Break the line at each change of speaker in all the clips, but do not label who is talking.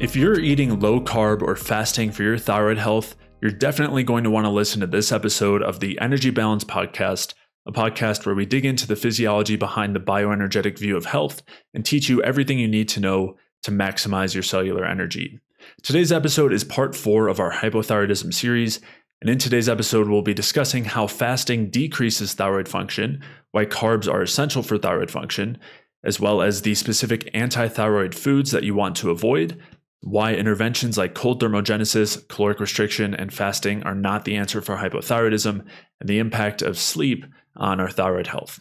If you're eating low carb or fasting for your thyroid health, you're definitely going to want to listen to this episode of the Energy Balance Podcast, a podcast where we dig into the physiology behind the bioenergetic view of health and teach you everything you need to know to maximize your cellular energy. Today's episode is part four of our hypothyroidism series, and in today's episode, we'll be discussing how fasting decreases thyroid function, why carbs are essential for thyroid function, as well as the specific anti thyroid foods that you want to avoid, why interventions like cold thermogenesis, caloric restriction, and fasting are not the answer for hypothyroidism, and the impact of sleep on our thyroid health.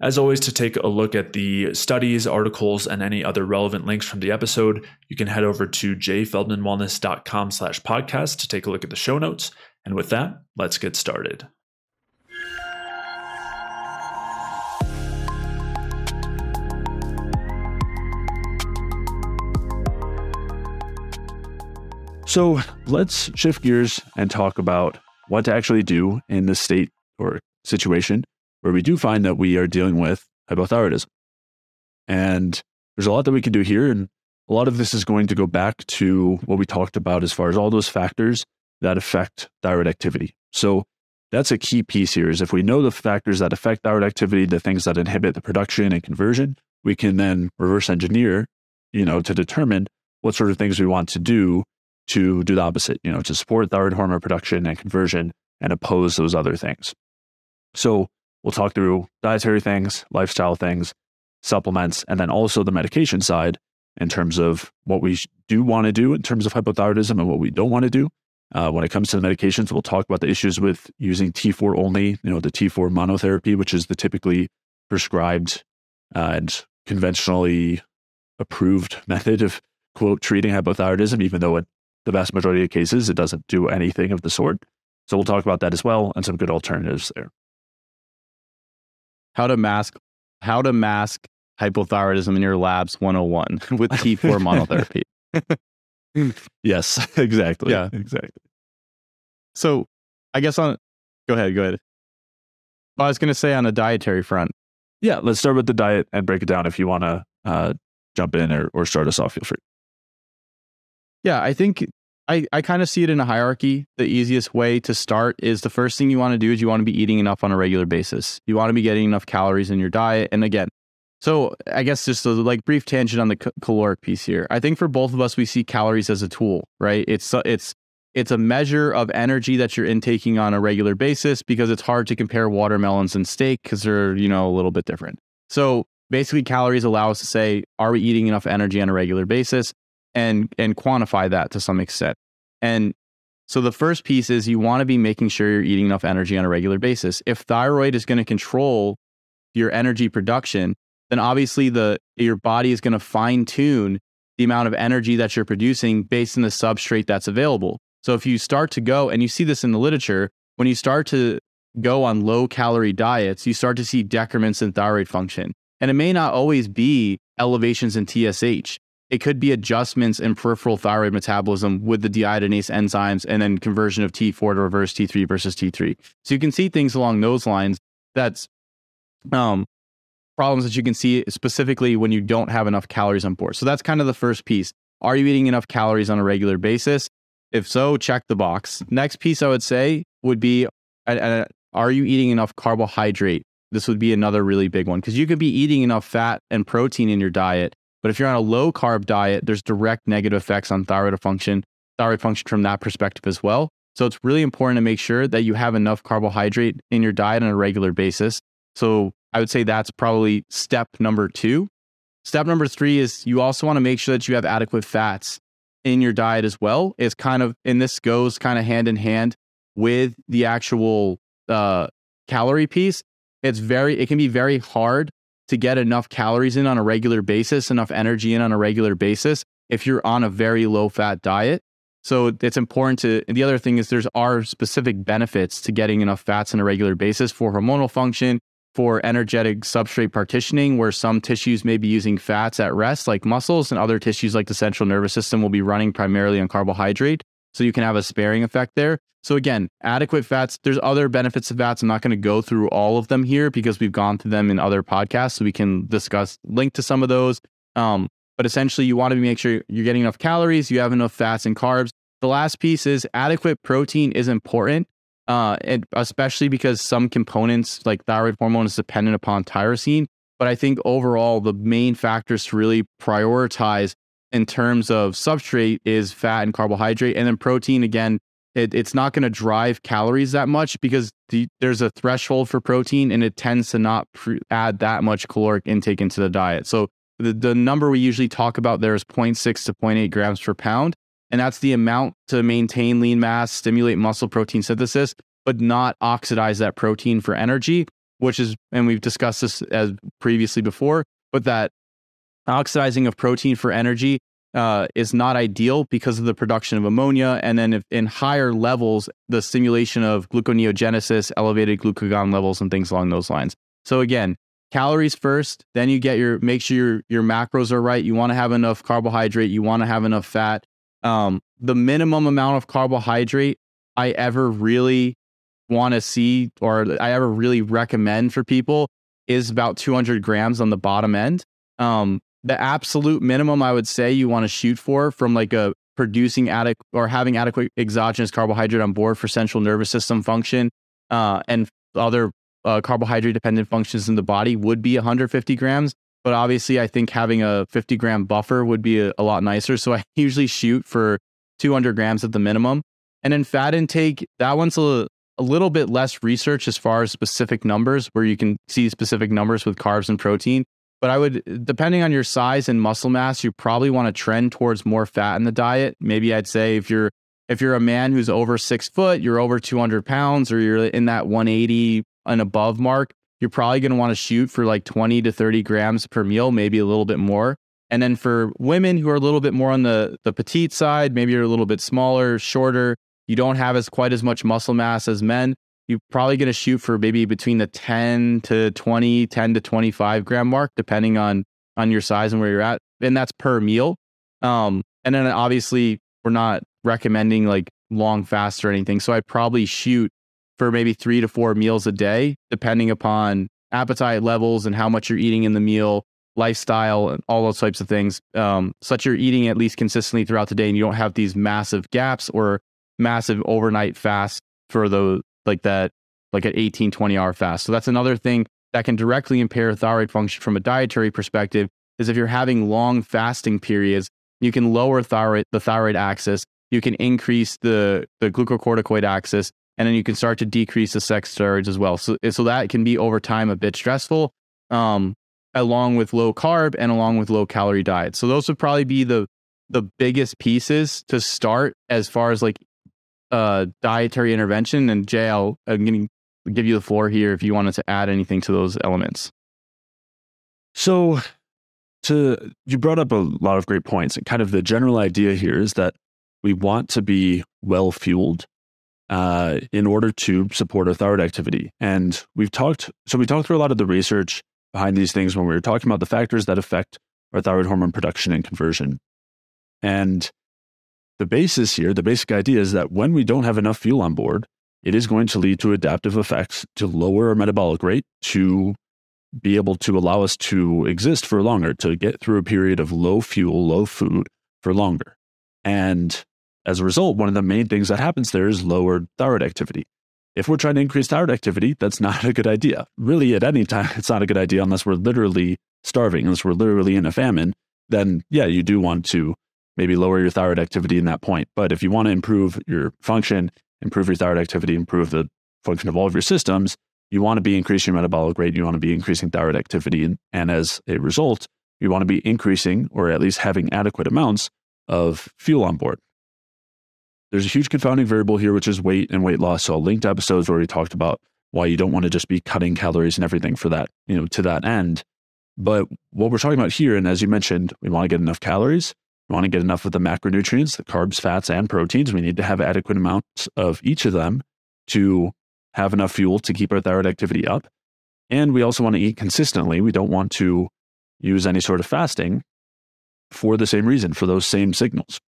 As always, to take a look at the studies, articles, and any other relevant links from the episode, you can head over to jayfeldmanwellness.com slash podcast to take a look at the show notes. And with that, let's get started. So let's shift gears and talk about what to actually do in the state or situation where we do find that we are dealing with hypothyroidism. And there's a lot that we can do here. And a lot of this is going to go back to what we talked about as far as all those factors that affect thyroid activity. So that's a key piece here is if we know the factors that affect thyroid activity, the things that inhibit the production and conversion, we can then reverse engineer, you know, to determine what sort of things we want to do to do the opposite, you know, to support thyroid hormone production and conversion and oppose those other things. So we'll talk through dietary things, lifestyle things, supplements, and then also the medication side in terms of what we do want to do in terms of hypothyroidism and what we don't want to do. Uh, when it comes to the medications, we'll talk about the issues with using T4 only, you know, the T4 monotherapy, which is the typically prescribed uh, and conventionally approved method of quote treating hypothyroidism, even though it the vast majority of cases, it doesn't do anything of the sort. So we'll talk about that as well and some good alternatives there.
How to mask how to mask hypothyroidism in your labs 101 with T4 monotherapy.
yes, exactly.
Yeah,
exactly.
So, I guess on go ahead, go ahead. Well, I was going to say on a dietary front.
Yeah, let's start with the diet and break it down. If you want to uh, jump in or, or start us off, feel free.
Yeah, I think I, I kind of see it in a hierarchy. The easiest way to start is the first thing you want to do is you want to be eating enough on a regular basis. You want to be getting enough calories in your diet. And again, so I guess just a like brief tangent on the caloric piece here. I think for both of us, we see calories as a tool, right? It's it's it's a measure of energy that you're intaking on a regular basis because it's hard to compare watermelons and steak because they're you know a little bit different. So basically, calories allow us to say, are we eating enough energy on a regular basis? And and quantify that to some extent. And so the first piece is you want to be making sure you're eating enough energy on a regular basis. If thyroid is going to control your energy production, then obviously the your body is going to fine tune the amount of energy that you're producing based on the substrate that's available. So if you start to go and you see this in the literature, when you start to go on low calorie diets, you start to see decrements in thyroid function. And it may not always be elevations in TSH it could be adjustments in peripheral thyroid metabolism with the deiodinase enzymes and then conversion of T4 to reverse T3 versus T3. So you can see things along those lines. That's um, problems that you can see specifically when you don't have enough calories on board. So that's kind of the first piece. Are you eating enough calories on a regular basis? If so, check the box. Next piece I would say would be uh, uh, are you eating enough carbohydrate? This would be another really big one because you could be eating enough fat and protein in your diet but if you're on a low carb diet, there's direct negative effects on thyroid function, thyroid function from that perspective as well. So it's really important to make sure that you have enough carbohydrate in your diet on a regular basis. So I would say that's probably step number two. Step number three is you also want to make sure that you have adequate fats in your diet as well. It's kind of, and this goes kind of hand in hand with the actual uh, calorie piece. It's very, it can be very hard to get enough calories in on a regular basis, enough energy in on a regular basis if you're on a very low fat diet. So it's important to, the other thing is there's are specific benefits to getting enough fats on a regular basis for hormonal function, for energetic substrate partitioning, where some tissues may be using fats at rest, like muscles, and other tissues like the central nervous system will be running primarily on carbohydrate. So you can have a sparing effect there. So again, adequate fats, there's other benefits of fats. I'm not going to go through all of them here because we've gone through them in other podcasts. So we can discuss, link to some of those. Um, but essentially you want to make sure you're getting enough calories, you have enough fats and carbs. The last piece is adequate protein is important, uh, especially because some components like thyroid hormone is dependent upon tyrosine. But I think overall, the main factors to really prioritize in terms of substrate is fat and carbohydrate. And then protein, again, it, it's not going to drive calories that much because the, there's a threshold for protein and it tends to not add that much caloric intake into the diet. So the, the number we usually talk about there is 0.6 to 0.8 grams per pound. And that's the amount to maintain lean mass, stimulate muscle protein synthesis, but not oxidize that protein for energy, which is, and we've discussed this as previously before, but that oxidizing of protein for energy uh, is not ideal because of the production of ammonia. And then if in higher levels, the stimulation of gluconeogenesis, elevated glucagon levels, and things along those lines. So again, calories first, then you get your make sure your your macros are right. You want to have enough carbohydrate, you want to have enough fat. Um, the minimum amount of carbohydrate I ever really want to see or I ever really recommend for people is about 200 grams on the bottom end. Um, the absolute minimum I would say you want to shoot for from like a producing adequate or having adequate exogenous carbohydrate on board for central nervous system function uh, and other uh, carbohydrate dependent functions in the body would be 150 grams. But obviously, I think having a 50 gram buffer would be a, a lot nicer. So I usually shoot for 200 grams at the minimum. And then fat intake, that one's a, a little bit less research as far as specific numbers, where you can see specific numbers with carbs and protein. But I would, depending on your size and muscle mass, you probably want to trend towards more fat in the diet. Maybe I'd say if you're if you're a man who's over six foot, you're over 200 pounds, or you're in that 180 and above mark, you're probably going to want to shoot for like 20 to 30 grams per meal, maybe a little bit more. And then for women who are a little bit more on the the petite side, maybe you're a little bit smaller, shorter, you don't have as quite as much muscle mass as men, you're probably going to shoot for maybe between the 10 to 20, 10 to 25 gram mark, depending on on your size and where you're at. And that's per meal. Um, and then obviously we're not recommending like long fasts or anything. So I probably shoot for maybe three to four meals a day, depending upon appetite levels and how much you're eating in the meal, lifestyle, and all those types of things. Um, such you're eating at least consistently throughout the day and you don't have these massive gaps or massive overnight fasts for the like that, like an 18, 20 hour fast. So that's another thing that can directly impair thyroid function from a dietary perspective is if you're having long fasting periods, you can lower thyroid, the thyroid axis, you can increase the, the glucocorticoid axis, and then you can start to decrease the sex steroids as well. So, so that can be over time a bit stressful, um, along with low carb and along with low calorie diet. So those would probably be the the biggest pieces to start as far as like uh, dietary intervention. And Jay, I'll, I'm going to give you the floor here if you wanted to add anything to those elements.
So, to you brought up a lot of great points, and kind of the general idea here is that we want to be well fueled uh, in order to support our thyroid activity. And we've talked, so we talked through a lot of the research behind these things when we were talking about the factors that affect our thyroid hormone production and conversion. And the basis here, the basic idea is that when we don't have enough fuel on board, it is going to lead to adaptive effects to lower our metabolic rate to be able to allow us to exist for longer, to get through a period of low fuel, low food for longer. And as a result, one of the main things that happens there is lowered thyroid activity. If we're trying to increase thyroid activity, that's not a good idea. Really, at any time, it's not a good idea unless we're literally starving, unless we're literally in a famine. Then, yeah, you do want to maybe lower your thyroid activity in that point. But if you want to improve your function, improve your thyroid activity, improve the function of all of your systems, you want to be increasing your metabolic rate, you want to be increasing thyroid activity. And, and as a result, you want to be increasing or at least having adequate amounts of fuel on board. There's a huge confounding variable here, which is weight and weight loss. So I'll link to episodes where we talked about why you don't want to just be cutting calories and everything for that, you know, to that end. But what we're talking about here, and as you mentioned, we want to get enough calories, we want to get enough of the macronutrients, the carbs, fats, and proteins. We need to have adequate amounts of each of them to have enough fuel to keep our thyroid activity up. And we also want to eat consistently. We don't want to use any sort of fasting for the same reason, for those same signals.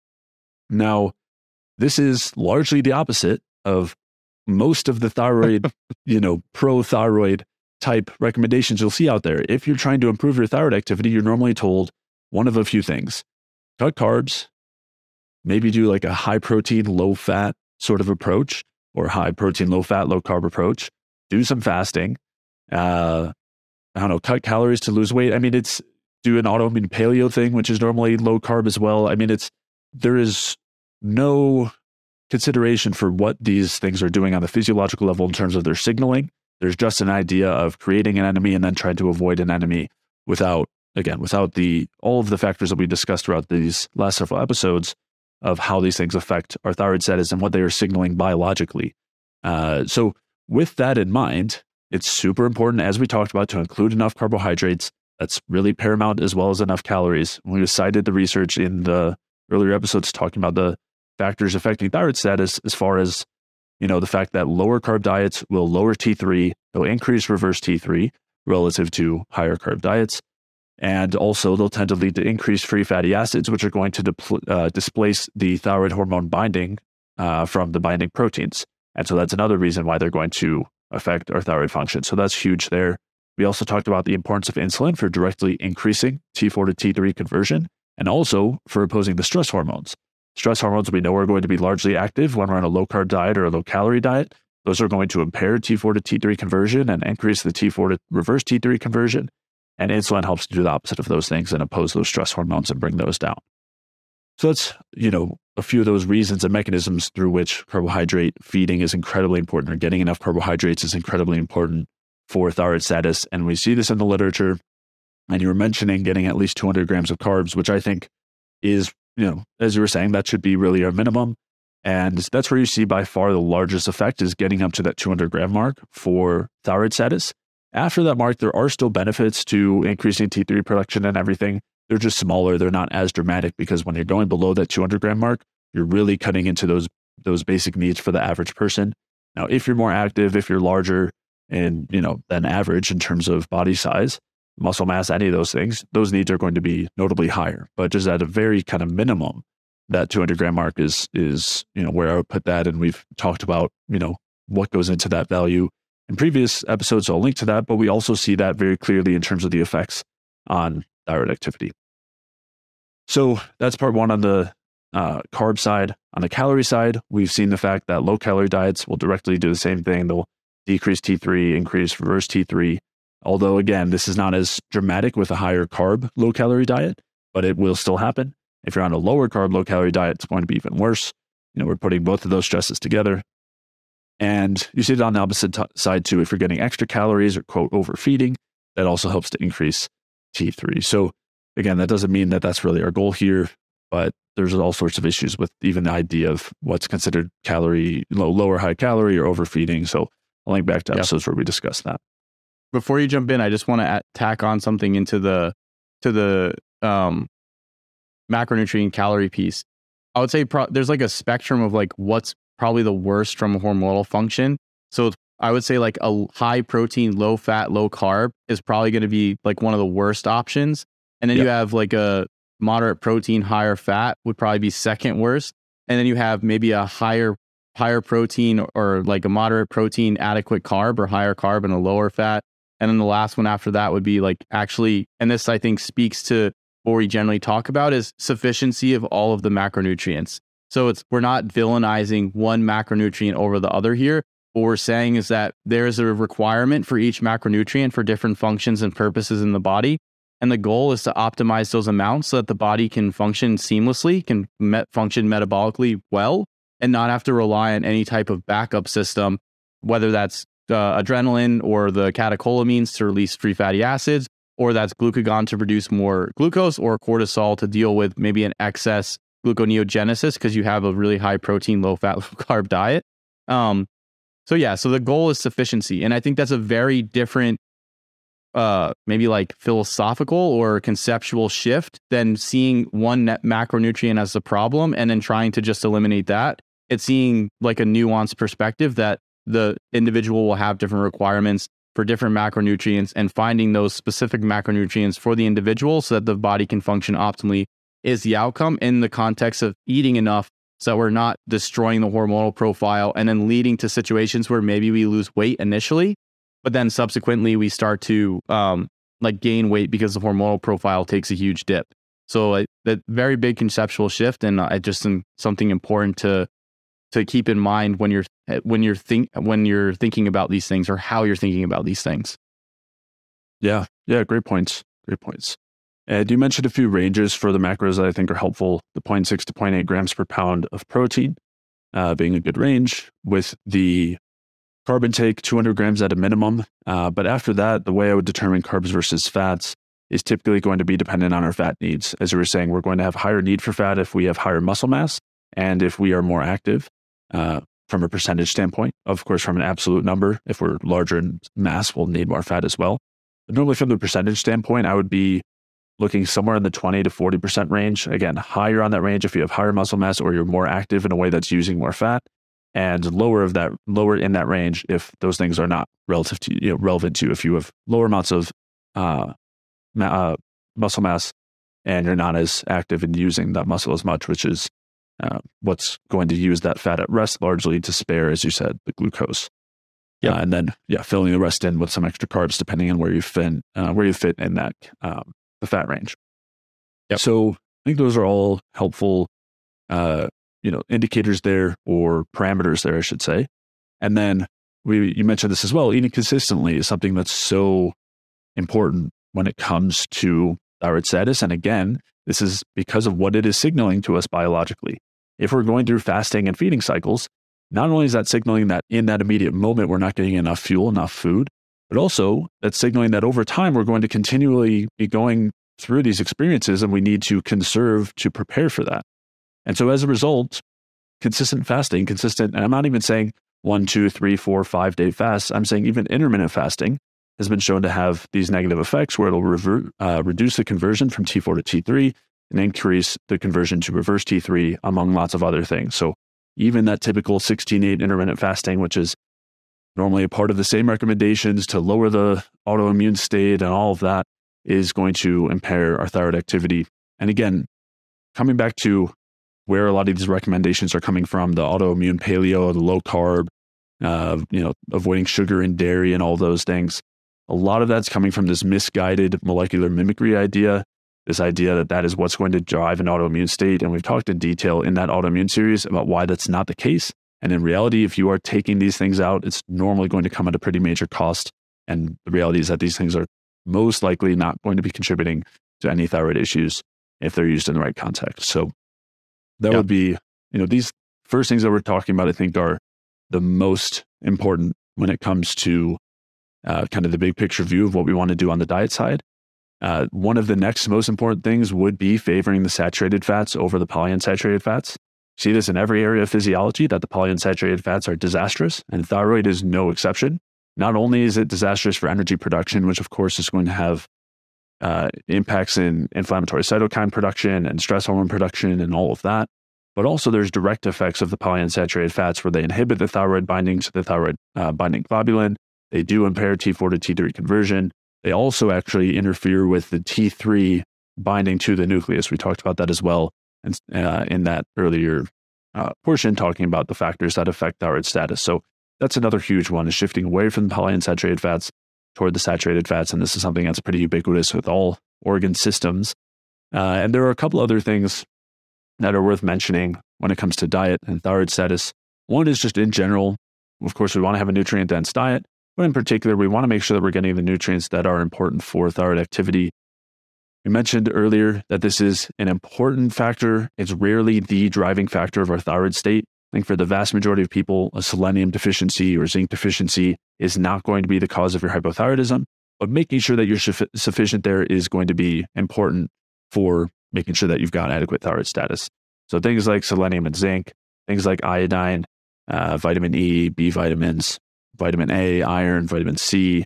Now, this is largely the opposite of most of the thyroid, you know, pro thyroid type recommendations you'll see out there. If you're trying to improve your thyroid activity, you're normally told one of a few things cut carbs, maybe do like a high protein, low fat sort of approach or high protein, low fat, low carb approach. Do some fasting. Uh, I don't know, cut calories to lose weight. I mean, it's do an autoimmune paleo thing, which is normally low carb as well. I mean, it's there is no consideration for what these things are doing on the physiological level in terms of their signaling. There's just an idea of creating an enemy and then trying to avoid an enemy without, again, without the all of the factors that we discussed throughout these last several episodes of how these things affect our thyroid status and what they are signaling biologically. Uh, so, with that in mind, it's super important, as we talked about, to include enough carbohydrates. That's really paramount, as well as enough calories. When We cited the research in the earlier episodes talking about the factors affecting thyroid status, as far as you know, the fact that lower carb diets will lower T3, they'll increase reverse T3 relative to higher carb diets. And also, they'll tend to lead to increased free fatty acids, which are going to depl- uh, displace the thyroid hormone binding uh, from the binding proteins. And so, that's another reason why they're going to affect our thyroid function. So, that's huge there. We also talked about the importance of insulin for directly increasing T4 to T3 conversion and also for opposing the stress hormones. Stress hormones we know are going to be largely active when we're on a low carb diet or a low calorie diet. Those are going to impair T4 to T3 conversion and increase the T4 to reverse T3 conversion. And insulin helps to do the opposite of those things and oppose those stress hormones and bring those down. So that's, you know, a few of those reasons and mechanisms through which carbohydrate feeding is incredibly important or getting enough carbohydrates is incredibly important for thyroid status. And we see this in the literature. And you were mentioning getting at least 200 grams of carbs, which I think is, you know, as you were saying, that should be really our minimum. And that's where you see by far the largest effect is getting up to that 200 gram mark for thyroid status. After that mark, there are still benefits to increasing T3 production and everything. They're just smaller. They're not as dramatic because when you're going below that 200 gram mark, you're really cutting into those those basic needs for the average person. Now, if you're more active, if you're larger and you know than average in terms of body size, muscle mass, any of those things, those needs are going to be notably higher. But just at a very kind of minimum, that 200 gram mark is is you know where I would put that, and we've talked about you know what goes into that value in previous episodes. So I'll link to that, but we also see that very clearly in terms of the effects on thyroid activity. So that's part one on the uh, carb side. On the calorie side, we've seen the fact that low calorie diets will directly do the same thing. They'll decrease T3, increase reverse T3. Although, again, this is not as dramatic with a higher carb, low calorie diet, but it will still happen. If you're on a lower carb, low calorie diet, it's going to be even worse. You know, we're putting both of those stresses together. And you see it on the opposite t- side too. If you're getting extra calories or quote overfeeding, that also helps to increase T3. So again, that doesn't mean that that's really our goal here, but there's all sorts of issues with even the idea of what's considered calorie, low, lower high calorie or overfeeding. So I'll link back to episodes yep. where we discuss that.
Before you jump in, I just want to tack on something into the to the um, macronutrient calorie piece. I would say pro- there's like a spectrum of like what's probably the worst from a hormonal function. So I would say like a high protein, low fat, low carb is probably going to be like one of the worst options. And then yep. you have like a moderate protein, higher fat would probably be second worst. And then you have maybe a higher higher protein or like a moderate protein, adequate carb or higher carb and a lower fat. And then the last one after that would be like actually, and this I think speaks to what we generally talk about is sufficiency of all of the macronutrients. So it's we're not villainizing one macronutrient over the other here. What we're saying is that there's a requirement for each macronutrient for different functions and purposes in the body. And the goal is to optimize those amounts so that the body can function seamlessly, can function metabolically well, and not have to rely on any type of backup system, whether that's uh, adrenaline or the catecholamines to release free fatty acids, or that's glucagon to produce more glucose, or cortisol to deal with maybe an excess gluconeogenesis because you have a really high protein, low fat, low carb diet. Um, so yeah, so the goal is sufficiency, and I think that's a very different, uh, maybe like philosophical or conceptual shift than seeing one macronutrient as the problem and then trying to just eliminate that. It's seeing like a nuanced perspective that the individual will have different requirements for different macronutrients and finding those specific macronutrients for the individual so that the body can function optimally is the outcome in the context of eating enough so we're not destroying the hormonal profile and then leading to situations where maybe we lose weight initially, but then subsequently we start to um, like gain weight because the hormonal profile takes a huge dip. So uh, that very big conceptual shift, and I just something important to to keep in mind when you're eh, when you're think when you're thinking about these things or how you're thinking about these things.
Yeah, yeah, great points. Great points. And you mentioned a few ranges for the macros that I think are helpful. The 0.6 to 0.8 grams per pound of protein uh, being a good range, with the carb intake 200 grams at a minimum. Uh, but after that, the way I would determine carbs versus fats is typically going to be dependent on our fat needs. As we were saying, we're going to have higher need for fat if we have higher muscle mass and if we are more active uh, from a percentage standpoint. Of course, from an absolute number, if we're larger in mass, we'll need more fat as well. But normally, from the percentage standpoint, I would be looking somewhere in the 20 to 40% range. Again, higher on that range if you have higher muscle mass or you're more active in a way that's using more fat, and lower of that, lower in that range if those things are not relative to you know, relevant to you. If you have lower amounts of uh, uh, muscle mass and you're not as active in using that muscle as much, which is uh, what's going to use that fat at rest largely to spare, as you said, the glucose. Yeah, uh, and then yeah, filling the rest in with some extra carbs depending on where you fit uh, where you fit in that um, the fat range. Yep. So I think those are all helpful, uh, you know, indicators there or parameters there, I should say. And then we you mentioned this as well. Eating consistently is something that's so important when it comes to thyroid status. And again, this is because of what it is signaling to us biologically. If we're going through fasting and feeding cycles, not only is that signaling that in that immediate moment we're not getting enough fuel, enough food, but also that's signaling that over time we're going to continually be going through these experiences and we need to conserve to prepare for that. And so as a result, consistent fasting, consistent, and I'm not even saying one, two, three, four, five day fasts. I'm saying even intermittent fasting has been shown to have these negative effects where it'll revert, uh, reduce the conversion from T4 to T3 and increase the conversion to reverse T3, among lots of other things. So even that typical 16-8 intermittent fasting, which is normally a part of the same recommendations to lower the autoimmune state and all of that, is going to impair our thyroid activity. And again, coming back to where a lot of these recommendations are coming from, the autoimmune paleo, the low carb, uh, you know, avoiding sugar and dairy and all those things. A lot of that's coming from this misguided molecular mimicry idea this idea that that is what's going to drive an autoimmune state. And we've talked in detail in that autoimmune series about why that's not the case. And in reality, if you are taking these things out, it's normally going to come at a pretty major cost. And the reality is that these things are most likely not going to be contributing to any thyroid issues if they're used in the right context. So that would be, you know, these first things that we're talking about, I think, are the most important when it comes to uh, kind of the big picture view of what we want to do on the diet side. Uh, one of the next most important things would be favoring the saturated fats over the polyunsaturated fats. See this in every area of physiology that the polyunsaturated fats are disastrous, and thyroid is no exception. Not only is it disastrous for energy production, which of course is going to have uh, impacts in inflammatory cytokine production and stress hormone production and all of that, but also there's direct effects of the polyunsaturated fats where they inhibit the thyroid binding to the thyroid uh, binding globulin. They do impair T4 to T3 conversion. They also actually interfere with the T3 binding to the nucleus. We talked about that as well and, uh, in that earlier uh, portion, talking about the factors that affect thyroid status. So that's another huge one is shifting away from the polyunsaturated fats toward the saturated fats. And this is something that's pretty ubiquitous with all organ systems. Uh, and there are a couple other things that are worth mentioning when it comes to diet and thyroid status. One is just in general, of course, we want to have a nutrient dense diet. But in particular, we want to make sure that we're getting the nutrients that are important for thyroid activity. We mentioned earlier that this is an important factor. It's rarely the driving factor of our thyroid state. I think for the vast majority of people, a selenium deficiency or zinc deficiency is not going to be the cause of your hypothyroidism, but making sure that you're sufficient there is going to be important for making sure that you've got adequate thyroid status. So things like selenium and zinc, things like iodine, uh, vitamin E, B vitamins, vitamin A, iron, vitamin C,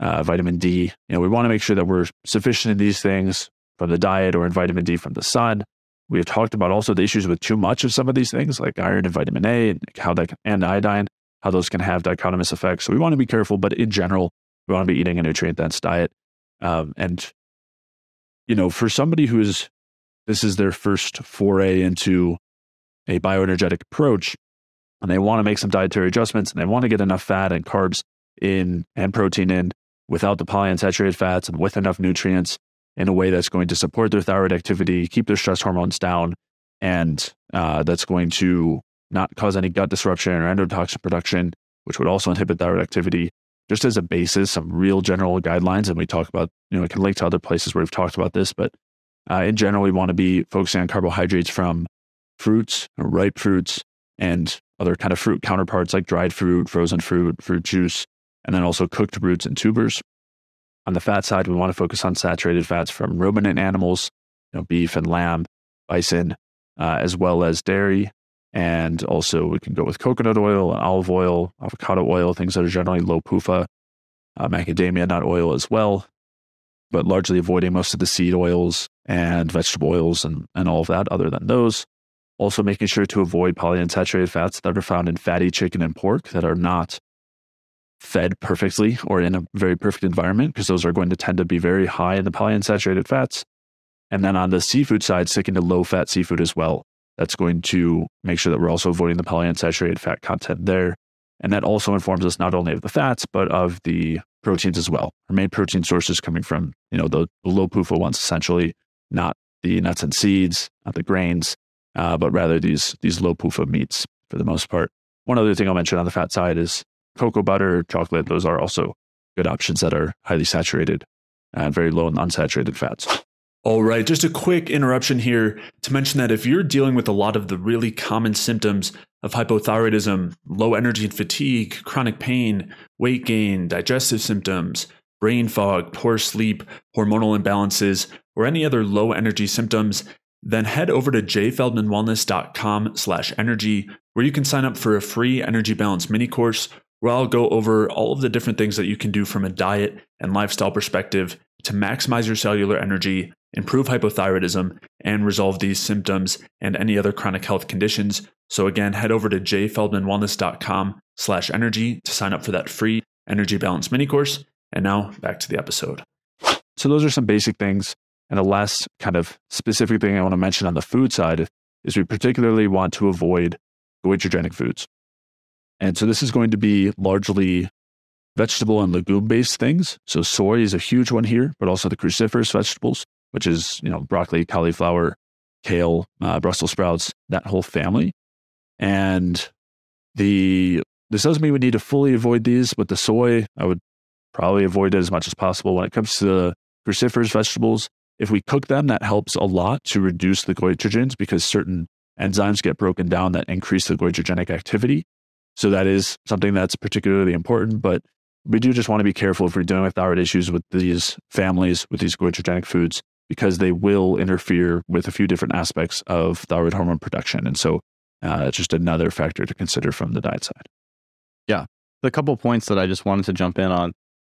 uh, vitamin D. You know, we want to make sure that we're sufficient in these things from the diet or in vitamin D from the sun. We have talked about also the issues with too much of some of these things, like iron and vitamin A, and how that and iodine, how those can have dichotomous effects. So we want to be careful, but in general, we want to be eating a nutrient dense diet. Um, and you know, for somebody who's this is their first foray into a bioenergetic approach, and they want to make some dietary adjustments and they want to get enough fat and carbs in and protein in without the polyunsaturated fats and with enough nutrients, in a way that's going to support their thyroid activity, keep their stress hormones down, and uh, that's going to not cause any gut disruption or endotoxin production, which would also inhibit thyroid activity. Just as a basis, some real general guidelines, and we talk about, you know, I can link to other places where we've talked about this, but uh, in general, we want to be focusing on carbohydrates from fruits, ripe fruits, and other kind of fruit counterparts like dried fruit, frozen fruit, fruit juice, and then also cooked roots and tubers. On the fat side, we want to focus on saturated fats from ruminant animals, you know, beef and lamb, bison, uh, as well as dairy. And also, we can go with coconut oil and olive oil, avocado oil, things that are generally low PUFA, uh, macadamia nut oil as well, but largely avoiding most of the seed oils and vegetable oils and, and all of that, other than those. Also, making sure to avoid polyunsaturated fats that are found in fatty chicken and pork that are not fed perfectly or in a very perfect environment, because those are going to tend to be very high in the polyunsaturated fats. And then on the seafood side, sticking to low fat seafood as well. That's going to make sure that we're also avoiding the polyunsaturated fat content there. And that also informs us not only of the fats, but of the proteins as well. Our main protein sources coming from, you know, the low PUFA ones, essentially, not the nuts and seeds, not the grains, uh, but rather these, these low PUFA meats for the most part. One other thing I'll mention on the fat side is cocoa butter, chocolate. Those are also good options that are highly saturated and very low in unsaturated fats.
All right, just a quick interruption here to mention that if you're dealing with a lot of the really common symptoms of hypothyroidism, low energy and fatigue, chronic pain, weight gain, digestive symptoms, brain fog, poor sleep, hormonal imbalances, or any other low energy symptoms, then head over to jayfeldmanwellness.com slash energy, where you can sign up for a free energy balance mini course where I'll go over all of the different things that you can do from a diet and lifestyle perspective to maximize your cellular energy, improve hypothyroidism, and resolve these symptoms and any other chronic health conditions. So again, head over to jayfeldmanwellness.com slash energy to sign up for that free energy balance mini course. And now back to the episode.
So those are some basic things. And the last kind of specific thing I want to mention on the food side is we particularly want to avoid goitrogenic foods. And so this is going to be largely vegetable and legume based things. So soy is a huge one here, but also the cruciferous vegetables, which is, you know, broccoli, cauliflower, kale, uh, Brussels sprouts, that whole family. And the this doesn't mean we need to fully avoid these, but the soy, I would probably avoid it as much as possible. When it comes to the cruciferous vegetables, if we cook them, that helps a lot to reduce the goitrogens because certain enzymes get broken down that increase the goitrogenic activity. So that is something that's particularly important. But we do just want to be careful if we're dealing with thyroid issues with these families, with these goitrogenic foods, because they will interfere with a few different aspects of thyroid hormone production. And so uh, it's just another factor to consider from the diet side.
Yeah. The couple points that I just wanted to jump in on.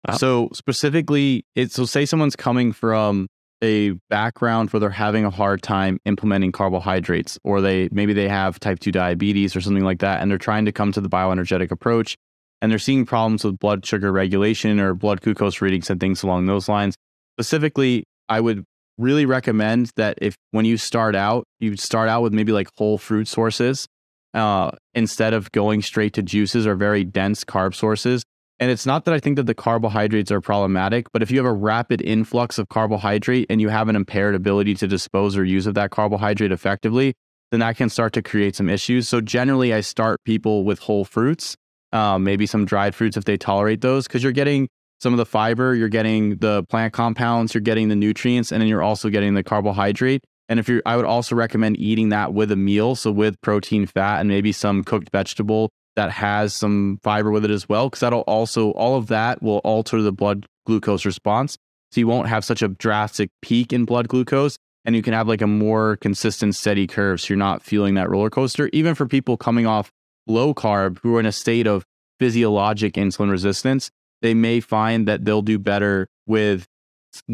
Uh-huh. So specifically, it's so say someone's coming from a background where they're having a hard time implementing carbohydrates or they maybe they have type 2 diabetes or something like that and they're trying to come to the bioenergetic approach and they're seeing problems with blood sugar regulation or blood glucose readings and things along those lines. Specifically i would really recommend that if when you start out you start out with maybe like whole fruit sources uh, instead of going straight to juices or very dense carb sources and it's not that I think that the carbohydrates are problematic, but if you have a rapid influx of carbohydrate and you have an impaired ability to dispose or use of that carbohydrate effectively, then that can start to create some issues. So generally, I start people with whole fruits, um, maybe some dried fruits if they tolerate those, because you're getting some of the fiber, you're getting the plant compounds, you're getting the nutrients, and then you're also getting the carbohydrate. And if you're, I would also recommend eating that with a meal, so with protein, fat, and maybe some cooked vegetable that has some fiber with it as well, because that'll also, all of that will alter the blood glucose response. So you won't have such a drastic peak in blood glucose and you can have like a more consistent, steady curve. So you're not feeling that roller coaster. Even for people coming off low carb who are in a state of physiologic insulin resistance, they may find that they'll do better with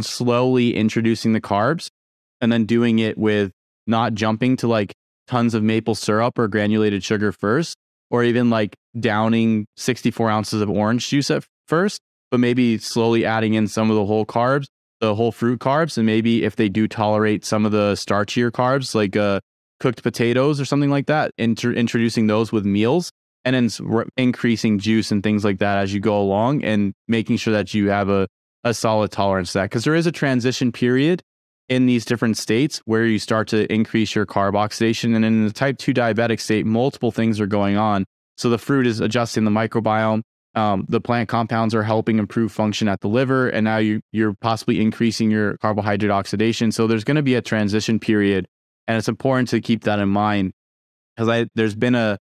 slowly introducing the carbs and then doing it with not jumping to like tons of maple syrup or granulated sugar first or even like downing 64 ounces of orange juice at first, but maybe slowly adding in some of the whole carbs, the whole fruit carbs. And maybe if they do tolerate some of the starchier carbs, like uh, cooked potatoes or something like that, inter- introducing those with meals and then increasing juice and things like that as you go along and making sure that you have a, a solid tolerance to that because there is a transition period in these different states where you start to increase your carb oxidation. And in the type 2 diabetic state, multiple things are going on. So the fruit is adjusting the microbiome. Um, the plant compounds are helping improve function at the liver, and now you, you're possibly increasing your carbohydrate oxidation. So there's going to be a transition period, and it's important to keep that in mind because there's been a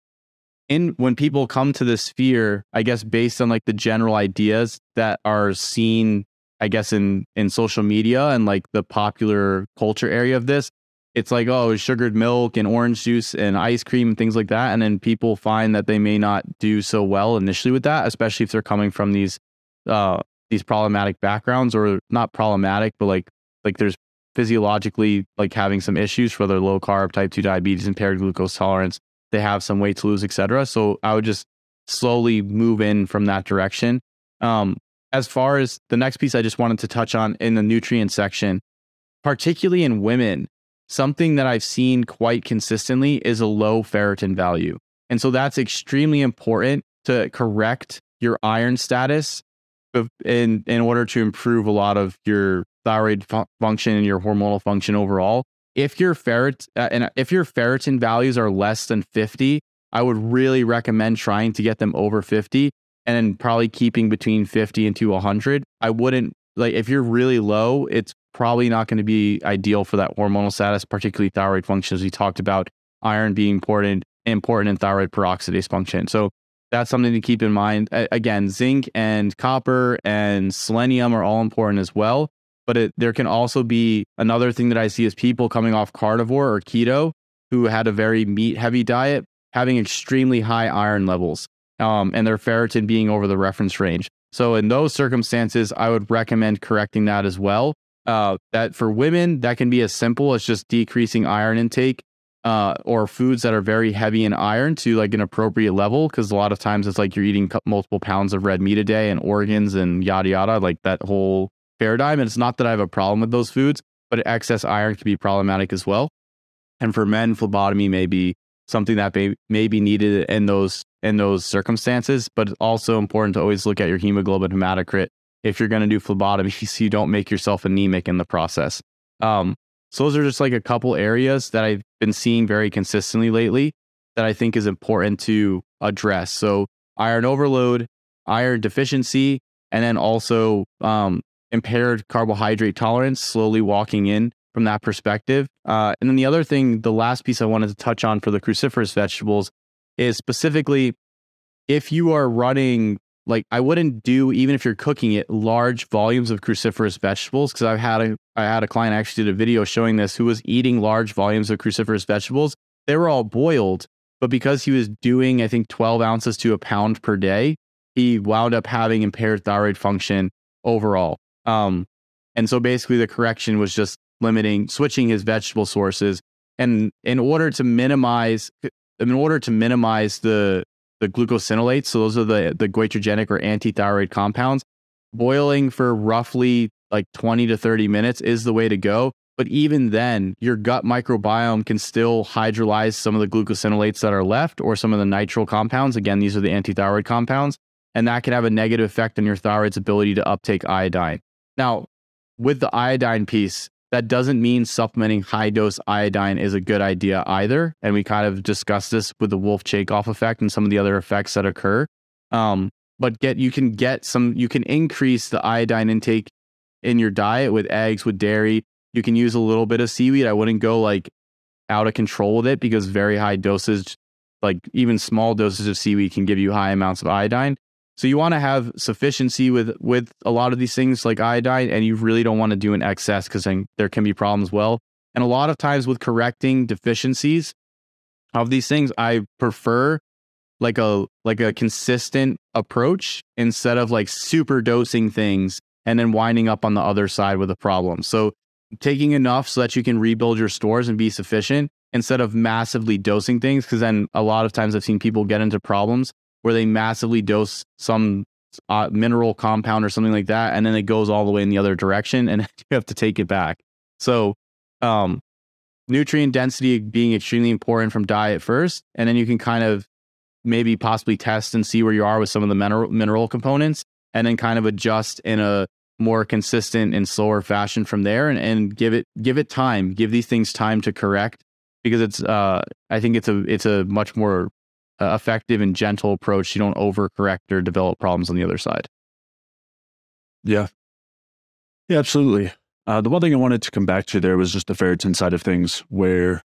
in when people come to this sphere, I guess based on like the general ideas that are seen I guess in in social media and like the popular culture area of this, it's like oh sugared milk and orange juice and ice cream and things like that, and then people find that they may not do so well initially with that, especially if they're coming from these uh these problematic backgrounds or not problematic, but like like there's physiologically like having some issues for their low carb type 2 diabetes impaired glucose tolerance. They have some weight to lose etc so i would just slowly move in from that direction. Um, as far as the next piece I just wanted to touch on in the nutrient section, particularly in women, something that I've seen quite consistently is a low ferritin value. And so that's extremely important to correct your iron status in, in order to improve a lot of your thyroid fu- function and your hormonal function overall. If your ferrit uh, and if your ferritin values are less than 50, I would really recommend trying to get them over 50 and then probably keeping between 50 and to 100. I wouldn't like if you're really low, it's probably not going to be ideal for that hormonal status, particularly thyroid function, as we talked about, iron being important important in thyroid peroxidase function. So that's something to keep in mind. again, zinc and copper and selenium are all important as well. But it, there can also be another thing that I see is people coming off carnivore or keto who had a very meat heavy diet having extremely high iron levels um, and their ferritin being over the reference range. So in those circumstances, I would recommend correcting that as well. Uh, that for women, that can be as simple as just decreasing iron intake uh, or foods that are very heavy in iron to like an appropriate level. Because a lot of times it's like you're eating multiple pounds of red meat a day and organs and yada yada, like that whole paradigm. And it's not that I have a problem with those foods, but excess iron can be problematic as well. And for men, phlebotomy may be something that may, may be needed in those in those circumstances, but it's also important to always look at your hemoglobin hematocrit if you're going to do phlebotomy so you don't make yourself anemic in the process. Um, so those are just like a couple areas that I've been seeing very consistently lately that I think is important to address. So iron overload, iron deficiency, and then also um, impaired carbohydrate tolerance, slowly walking in from that perspective. Uh, and then the other thing, the last piece I wanted to touch on for the cruciferous vegetables is specifically if you are running like I wouldn't do even if you're cooking it large volumes of cruciferous vegetables because I've had a I had a client actually did a video showing this who was eating large volumes of cruciferous vegetables. They were all boiled, but because he was doing I think 12 ounces to a pound per day, he wound up having impaired thyroid function overall. Um, and so basically the correction was just limiting switching his vegetable sources and in order to minimize in order to minimize the the glucosinolates, so those are the the goitrogenic or antithyroid compounds, boiling for roughly like 20 to 30 minutes is the way to go. But even then, your gut microbiome can still hydrolyze some of the glucosinolates that are left or some of the nitrile compounds. Again, these are the antithyroid compounds, and that can have a negative effect on your thyroid's ability to uptake iodine. Now, with the iodine piece, that doesn't mean supplementing high dose iodine is a good idea either. And we kind of discussed this with the Wolff Chaikoff effect and some of the other effects that occur. Um, but get you can get some you can increase the iodine intake in your diet with eggs, with dairy. You can use a little bit of seaweed. I wouldn't go like out of control with it because very high dosage, like even small doses of seaweed can give you high amounts of iodine. So you want to have sufficiency with with a lot of these things like iodine, and you really don't want to do an excess because then there can be problems. Well, and a lot of times with correcting deficiencies of these things, I prefer like a like a consistent approach instead of like super dosing things and then winding up on the other side with a problem. So taking enough so that you can rebuild your stores and be sufficient instead of massively dosing things because then a lot of times I've seen people get into problems where they massively dose some uh, mineral compound or something like that, and then it goes all the way in the other direction, and you have to take it back. So, um, nutrient density being extremely important from diet first, and then you can kind of maybe possibly test and see where you are with some of the mineral mineral components, and then kind of adjust in a more consistent and slower fashion from there and, and give it give it time give these things time to correct because it's uh i think it's a it's a much more uh, effective and gentle approach. You don't overcorrect or develop problems on the other side.
Yeah. Yeah absolutely. Uh, the one thing i wanted to come back to there was just the ferritin side of things where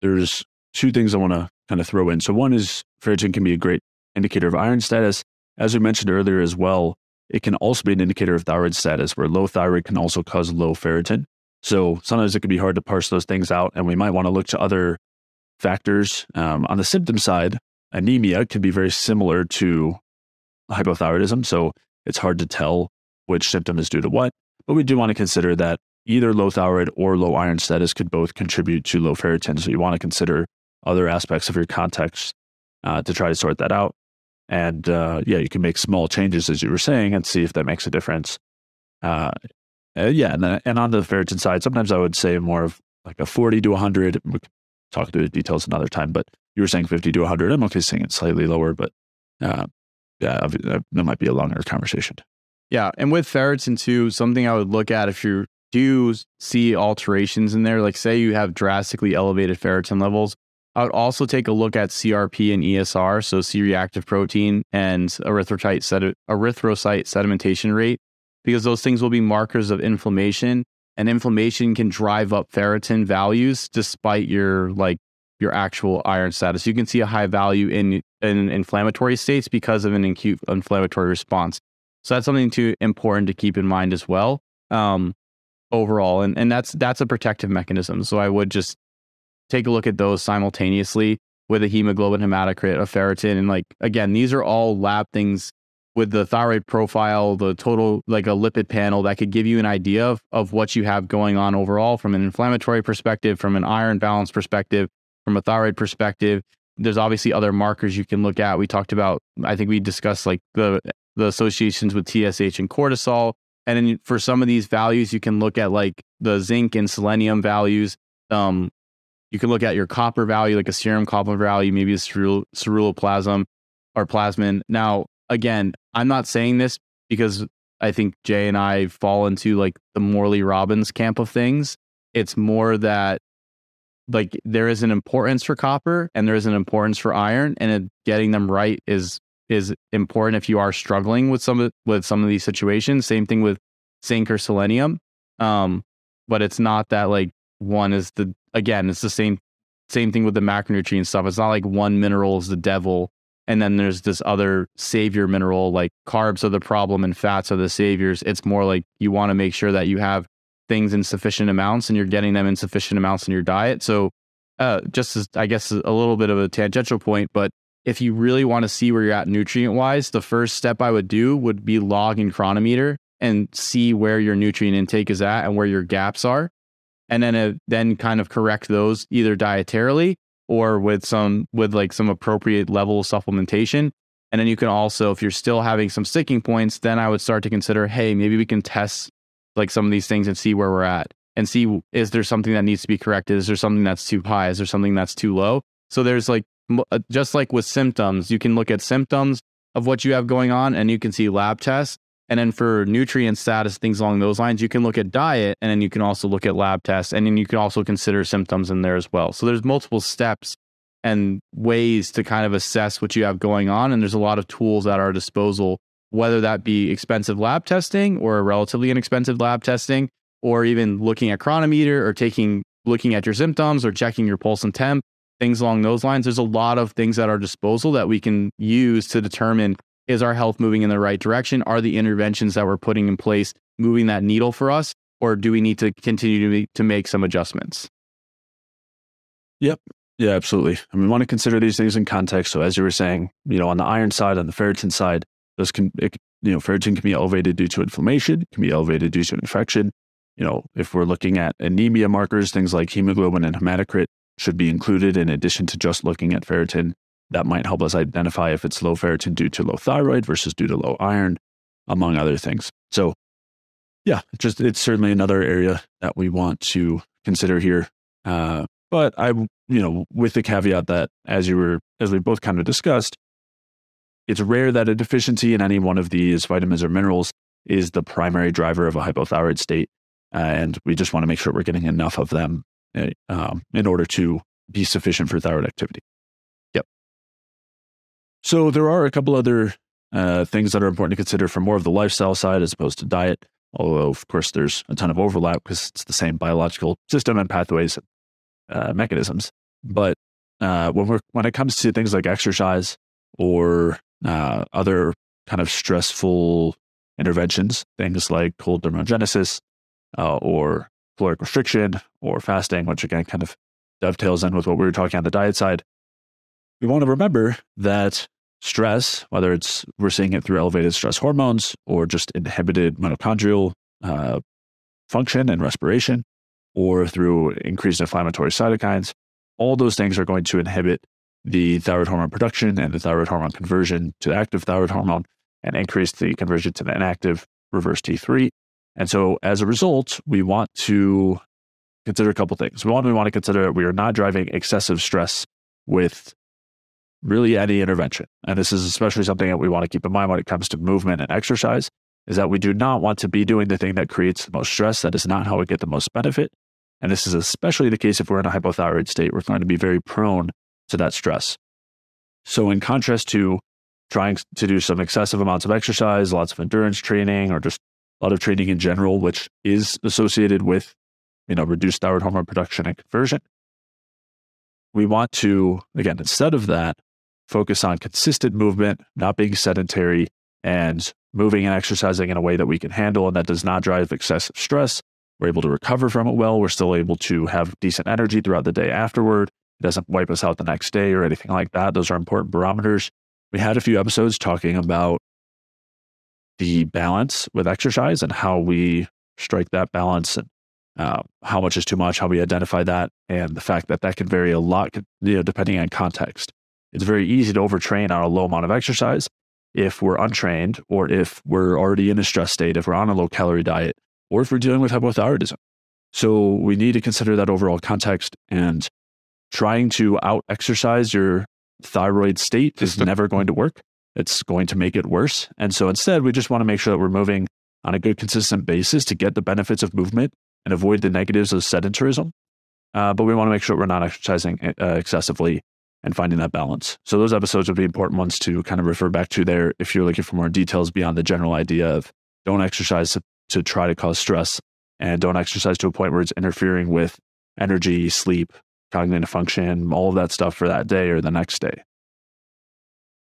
there's two things i want to kind of throw in. So one is ferritin can be a great indicator of iron status. As we mentioned earlier as well it can also be an indicator of thyroid status, where low thyroid can also cause low ferritin. So sometimes it can be hard to parse those things out, and we might want to look to other factors. Um, on the symptom side, anemia can be very similar to hypothyroidism. So it's hard to tell which symptom is due to what. But we do want to consider that either low thyroid or low iron status could both contribute to low ferritin. So you want to consider other aspects of your context uh, to try to sort that out. And uh, yeah, you can make small changes as you were saying and see if that makes a difference. Uh, yeah, and, and on the ferritin side, sometimes I would say more of like a 40 to 100. Talk through the details another time, but you were saying 50 to 100. I'm okay saying it's slightly lower, but uh, yeah, that might be a longer conversation.
Yeah, and with ferritin too, something I would look at if you do see alterations in there, like say you have drastically elevated ferritin levels, I would also take a look at CRP and ESR, so C reactive protein and erythrocyte, sedi- erythrocyte sedimentation rate, because those things will be markers of inflammation, and inflammation can drive up ferritin values despite your like your actual iron status. You can see a high value in in inflammatory states because of an acute inflammatory response. So that's something too important to keep in mind as well. Um, overall, and and that's that's a protective mechanism. So I would just take a look at those simultaneously with a hemoglobin hematocrit, a ferritin. And like, again, these are all lab things with the thyroid profile, the total, like a lipid panel that could give you an idea of, of what you have going on overall from an inflammatory perspective, from an iron balance perspective, from a thyroid perspective. There's obviously other markers you can look at. We talked about, I think we discussed like the, the associations with TSH and cortisol. And then for some of these values, you can look at like the zinc and selenium values. Um, you can look at your copper value, like a serum copper value, maybe a cerul- ceruloplasm or plasmin. Now, again, I'm not saying this because I think Jay and I fall into like the Morley Robbins camp of things. It's more that like there is an importance for copper and there is an importance for iron, and it, getting them right is is important if you are struggling with some of with some of these situations. Same thing with zinc or selenium. Um, but it's not that like one is the again, it's the same same thing with the macronutrient stuff. It's not like one mineral is the devil and then there's this other savior mineral like carbs are the problem and fats are the saviors. It's more like you want to make sure that you have things in sufficient amounts and you're getting them in sufficient amounts in your diet. So uh, just as I guess a little bit of a tangential point, but if you really want to see where you're at nutrient wise, the first step I would do would be log in Cronometer and see where your nutrient intake is at and where your gaps are and then uh, then kind of correct those either dietarily or with some with like some appropriate level of supplementation. And then you can also, if you're still having some sticking points, then I would start to consider, hey, maybe we can test like some of these things and see where we're at and see is there something that needs to be corrected? Is there something that's too high? Is there something that's too low? So there's like uh, just like with symptoms, you can look at symptoms of what you have going on and you can see lab tests and then for nutrient status, things along those lines, you can look at diet and then you can also look at lab tests and then you can also consider symptoms in there as well. So there's multiple steps and ways to kind of assess what you have going on. And there's a lot of tools at our disposal, whether that be expensive lab testing or relatively inexpensive lab testing, or even looking at Cronometer or taking looking at your symptoms or checking your pulse and temp, things along those lines. There's a lot of things at our disposal that we can use to determine is our health moving in the right direction? Are the interventions that we're putting in place moving that needle for us? Or do we need to continue to, to make some adjustments?
Yep. Yeah, absolutely. And we want to consider these things in context. So as you were saying, you know, on the iron side, on the ferritin side, those can, it, you know, ferritin can be elevated due to inflammation, can be elevated due to infection. You know, if we're looking at anemia markers, things like hemoglobin and hematocrit should be included in addition to just looking at ferritin that might help us identify if it's low ferritin due to low thyroid versus due to low iron, among other things. So, yeah, just it's certainly another area that we want to consider here. Uh, but I, you know, with the caveat that as you were, as we both kind of discussed, it's rare that a deficiency in any one of these vitamins or minerals is the primary driver of a hypothyroid state. Uh, and we just want to make sure we're getting enough of them uh, um, in order to be sufficient for thyroid activity. So there are a couple other uh, things that are important to consider from more of the lifestyle side as opposed to diet. Although, of course, there's a ton of overlap because it's the same biological system and pathways and uh, mechanisms. But uh, when we're when it comes to things like exercise or uh, other kind of stressful interventions, things like cold thermogenesis uh, or caloric restriction or fasting, which again kind of dovetails in with what we were talking on the diet side. We want to remember that stress, whether it's we're seeing it through elevated stress hormones or just inhibited mitochondrial uh, function and respiration, or through increased inflammatory cytokines, all those things are going to inhibit the thyroid hormone production and the thyroid hormone conversion to active thyroid hormone and increase the conversion to the inactive reverse T3. And so as a result, we want to consider a couple things. One, we want to consider we are not driving excessive stress with really any intervention. And this is especially something that we want to keep in mind when it comes to movement and exercise is that we do not want to be doing the thing that creates the most stress. That is not how we get the most benefit. And this is especially the case if we're in a hypothyroid state. We're going to be very prone to that stress. So, in contrast to trying to do some excessive amounts of exercise, lots of endurance training, or just a lot of training in general, which is associated with, you know, reduced thyroid hormone production and conversion, we want to, again, instead of that, focus on consistent movement, not being sedentary, and moving and exercising in a way that we can handle and that does not drive excessive stress. We're able to recover from it well. We're still able to have decent energy throughout the day afterward. It doesn't wipe us out the next day or anything like that. Those are important barometers. We had a few episodes talking about the balance with exercise and how we strike that balance and uh, how much is too much, how we identify that, and the fact that that can vary a lot, you know, depending on context. It's very easy to overtrain on a low amount of exercise if we're untrained or if we're already in a stress state, if we're on a low calorie diet, or if we're dealing with hypothyroidism. So we need to consider that overall context and trying to out exercise your thyroid state is never going to work. It's going to make it worse. And so instead, we just want to make sure that we're moving on a good, consistent basis to get the benefits of movement and avoid the negatives of sedentarism. Uh, but we want to make sure we're not exercising uh, excessively and finding that balance. So those episodes would be important ones to kind of refer back to there if you're looking for more details beyond the general idea of don't exercise to, to try to cause stress and don't exercise to a point where it's interfering with energy, sleep, cognitive function, all of that stuff for that day or the next day.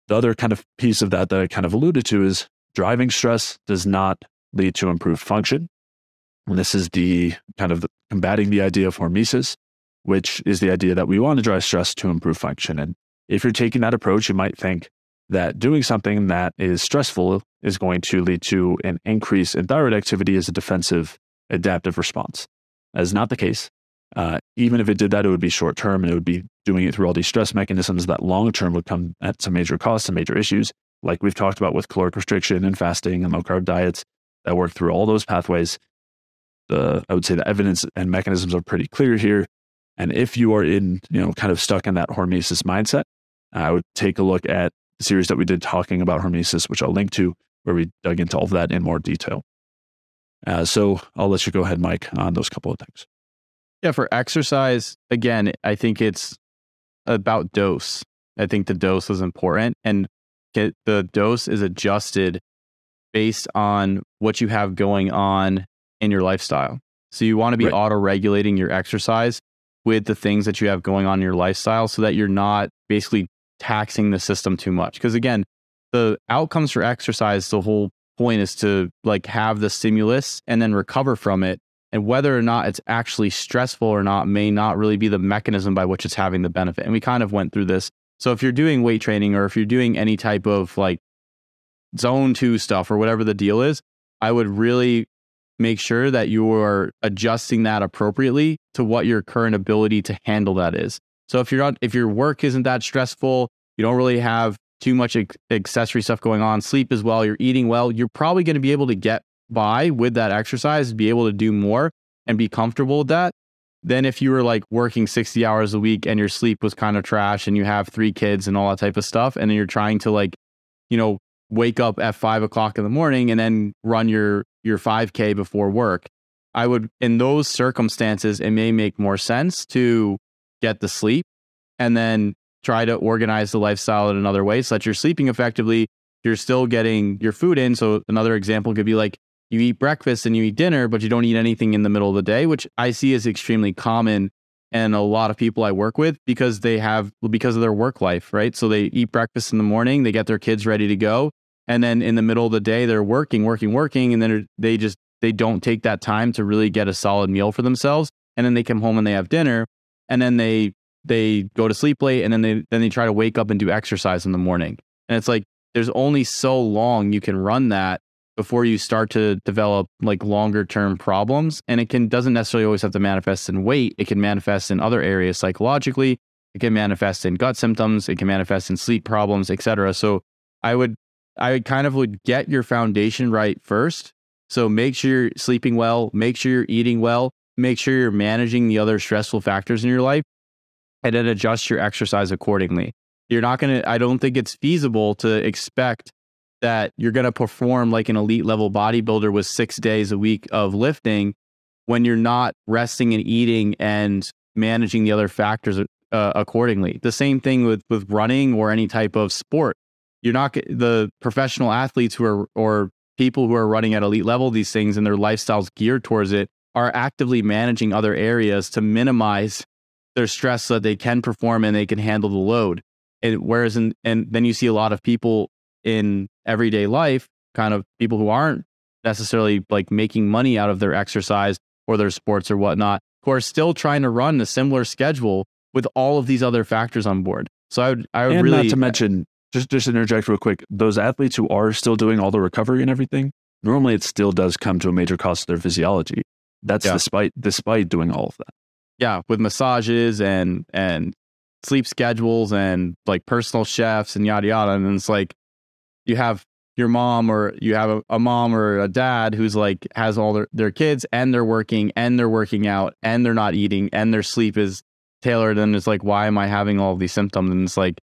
The other kind of piece of that that I kind of alluded to is driving stress does not lead to improved function. And this is the kind of combating the idea of hormesis which is the idea that we want to drive stress to improve function. And if you're taking that approach, you might think that doing something that is stressful is going to lead to an increase in thyroid activity as a defensive adaptive response. That is not the case. Uh, even if it did that, it would be short term and it would be doing it through all these stress mechanisms that long term would come at some major costs and major issues, like we've talked about with caloric restriction and fasting and low carb diets that work through all those pathways. The, I would say the evidence and mechanisms are pretty clear here. And if you are in, you know, kind of stuck in that hormesis mindset, I would take a look at the series that we did talking about hormesis, which I'll link to, where we dug into all of that in more detail. Uh, so I'll let you go ahead, Mike, on those couple of things.
Yeah, for exercise, again, I think it's about dose. I think the dose is important and get, the dose is adjusted based on what you have going on in your lifestyle. So you want to be right. auto regulating your exercise with the things that you have going on in your lifestyle so that you're not basically taxing the system too much. Because again, the outcomes for exercise, the whole point is to like have the stimulus and then recover from it. And whether or not it's actually stressful or not may not really be the mechanism by which it's having the benefit. And we kind of went through this. So if you're doing weight training or if you're doing any type of like zone two stuff or whatever the deal is, I would really make sure that you're adjusting that appropriately to what your current ability to handle that is. So if you're not, if your work isn't that stressful, you don't really have too much accessory stuff going on, sleep as well, you're eating well, you're probably going to be able to get by with that exercise, be able to do more and be comfortable with that. Then if you were like working 60 hours a week and your sleep was kind of trash and you have three kids and all that type of stuff, and then you're trying to like, you know, wake up at five o'clock in the morning and then run your your 5K before work. I would, in those circumstances, it may make more sense to get the sleep and then try to organize the lifestyle in another way so that you're sleeping effectively. You're still getting your food in. So, another example could be like you eat breakfast and you eat dinner, but you don't eat anything in the middle of the day, which I see is extremely common and a lot of people I work with because they have because of their work life, right? So they eat breakfast in the morning, they get their kids ready to go, and then in the middle of the day they're working, working, working, and then they just they don't take that time to really get a solid meal for themselves, and then they come home and they have dinner, and then they they go to sleep late, and then they then they try to wake up and do exercise in the morning, and it's like there's only so long you can run that before you start to develop like longer term problems. And it can doesn't necessarily always have to manifest in weight. It can manifest in other areas psychologically. It can manifest in gut symptoms. It can manifest in sleep problems etc so i would i kind of would get your foundation right first. So make sure you're sleeping well. Make sure you're eating well. Make sure you're managing the other stressful factors in your life. And then adjust your exercise accordingly. You're not going to i don't think it's feasible to expect that you're going to perform like an elite level bodybuilder with six days a week of lifting when you're not resting and eating and managing the other factors uh, accordingly. The same thing with with running or any type of sport. You're not the professional athletes who are or people who are running at elite level these things and their lifestyles geared towards it are actively managing other areas to minimize their stress so that they can perform and they can handle the load. And whereas in, and then you see a lot of people in everyday life, kind of people who aren't necessarily like making money out of their exercise or their sports or whatnot, who are still trying to run a similar schedule with all of these other factors on board. So I would, I would
and
really
not to mention, just just interject real quick. Those athletes who are still doing all the recovery and everything, normally it still does come to a major cost to their physiology. That's yeah. despite despite doing all of that.
Yeah, with massages and and sleep schedules and like personal chefs and yada yada. And it's like you have your mom or you have a, a, mom or a dad who's like has all their, their kids and they're working and they're working out and they're not eating and their sleep is tailored and it's like why am i having all these symptoms? And it's like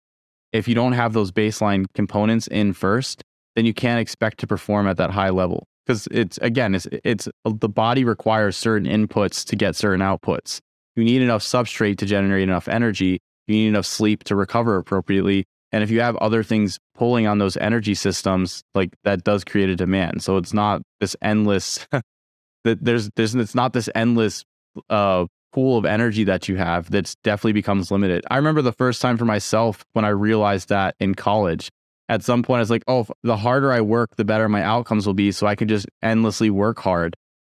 if you don't have those baseline components in first then you can't expect to perform at that high level. Because it's again it's it's the body requires certain inputs to get certain outputs. You need enough substrate to generate enough energy. You need enough sleep to recover appropriately and if you have other things pulling on those energy systems, like that does create a demand. So it's not this endless that there's there's it's not this endless uh pool of energy that you have that's definitely becomes limited. I remember the first time for myself when I realized that in college. At some point, I was like, oh, the harder I work, the better my outcomes will be. So I can just endlessly work hard.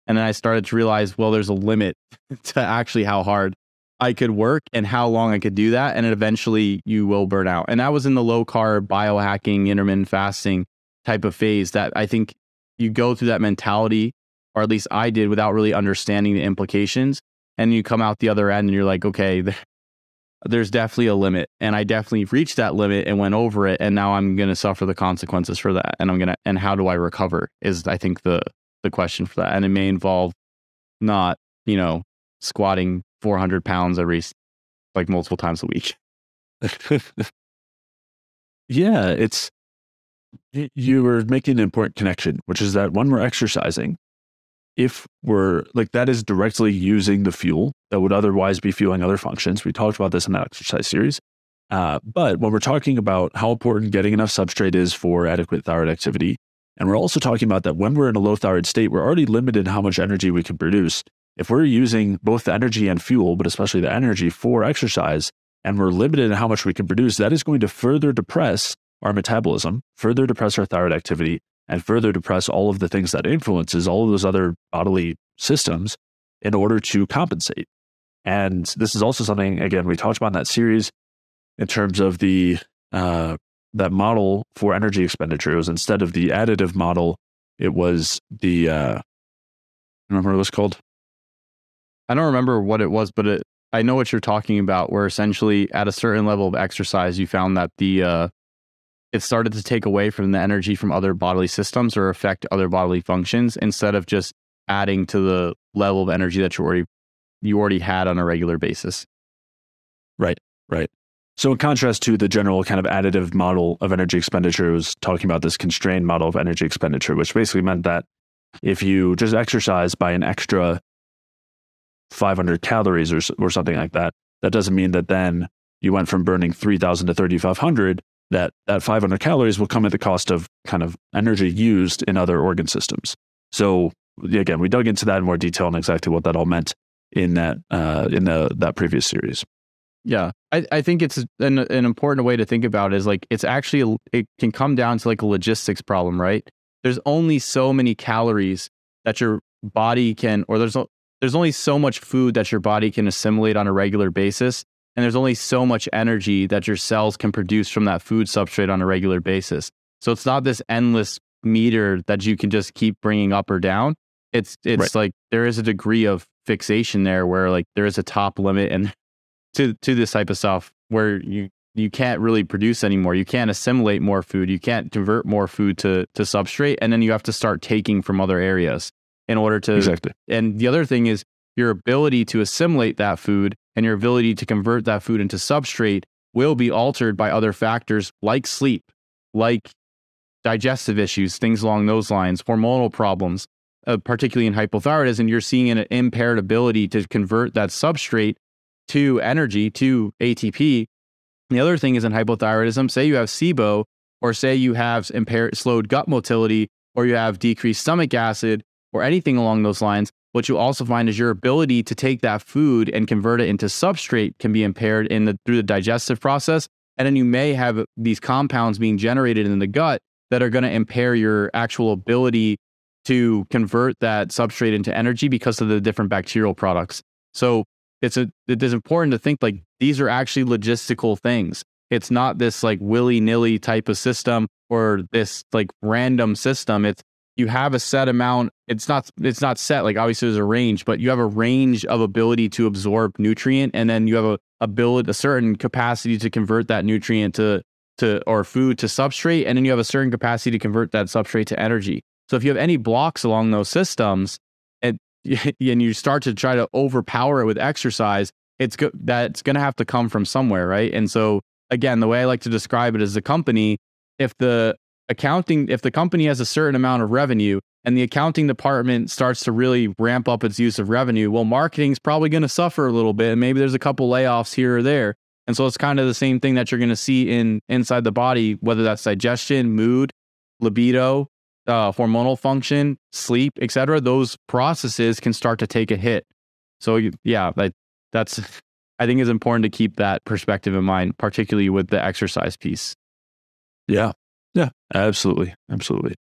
And then I started to realize, well, there's a limit to actually how hard I could work and how long I could do that. And eventually you will burn out. And that was in the low carb, biohacking, intermittent fasting type of phase that I think you go through that mentality, or at least I did without really understanding the implications. And you come out the other end and you're like, okay, there's definitely a limit. And I definitely reached that limit and went over it. And now I'm going to suffer the consequences for that. And I'm going to, and how do I recover is I think the, the question for that. And it may involve not, you know, squatting 400 pounds every like multiple times a week.
yeah, it's you were making an important connection, which is that when we're exercising, if we're like that is directly using the fuel that would otherwise be fueling other functions. We talked about this in that exercise series. Uh, but when we're talking about how important getting enough substrate is for adequate thyroid activity, and we're also talking about that when we're in a low thyroid state, we're already limited how much energy we can produce if we're using both the energy and fuel, but especially the energy for exercise, and we're limited in how much we can produce, that is going to further depress our metabolism, further depress our thyroid activity, and further depress all of the things that influences all of those other bodily systems in order to compensate. And this is also something, again, we talked about in that series in terms of the uh, that model for energy expenditure. It was instead of the additive model, it was the uh, remember what it was called?
I don't remember what it was, but it, I know what you're talking about. Where essentially, at a certain level of exercise, you found that the uh, it started to take away from the energy from other bodily systems or affect other bodily functions instead of just adding to the level of energy that you already you already had on a regular basis.
Right, right. So, in contrast to the general kind of additive model of energy expenditure, it was talking about this constrained model of energy expenditure, which basically meant that if you just exercise by an extra 500 calories or, or something like that, that doesn't mean that then you went from burning 3000 to 3500 that that 500 calories will come at the cost of kind of energy used in other organ systems. So again we dug into that in more detail and exactly what that all meant in that uh, in the that previous series.
Yeah. I, I think it's an, an important way to think about it is like it's actually it can come down to like a logistics problem right? There's only so many calories that your body can or there's there's only so much food that your body can assimilate on a regular basis and there's only so much energy that your cells can produce from that food substrate on a regular basis. So it's not this endless meter that you can just keep bringing up or down. It's it's right. like there is a degree of fixation there where like there is a top limit and to to this type of stuff where you you can't really produce anymore. You can't assimilate more food. You can't convert more food to to substrate and then you have to start taking from other areas in order to
Exactly.
And the other thing is your ability to assimilate that food and your ability to convert that food into substrate will be altered by other factors like sleep, like digestive issues, things along those lines, hormonal problems, uh, particularly in hypothyroidism. You're seeing an impaired ability to convert that substrate to energy, to ATP. And the other thing is in hypothyroidism, say you have SIBO, or say you have impaired slowed gut motility, or you have decreased stomach acid, or anything along those lines, what you also find is your ability to take that food and convert it into substrate can be impaired in the through the digestive process. And then you may have these compounds being generated in the gut that are going to impair your actual ability to convert that substrate into energy because of the different bacterial products. So it's a it is important to think like these are actually logistical things. It's not this like willy nilly type of system or this like random system. It's you have a set amount it's not it's not set like obviously there's a range but you have a range of ability to absorb nutrient and then you have a ability a certain capacity to convert that nutrient to to or food to substrate and then you have a certain capacity to convert that substrate to energy. So if you have any blocks along those systems and and you start to try to overpower it with exercise it's go- that's going to have to come from somewhere right? And so again the way i like to describe it as a company if the accounting, if the company has a certain amount of revenue and the accounting department starts to really ramp up its use of revenue, well, marketing's probably going to suffer a little bit. And maybe there's a couple layoffs here or there. And so it's kind of the same thing that you're going to see in inside the body, whether that's digestion, mood, libido, uh, hormonal function, sleep, etc. Those processes can start to take a hit. So yeah, that, that's I think is important to keep that perspective in mind, particularly with the exercise piece.
Yeah, yeah, absolutely. Absolutely.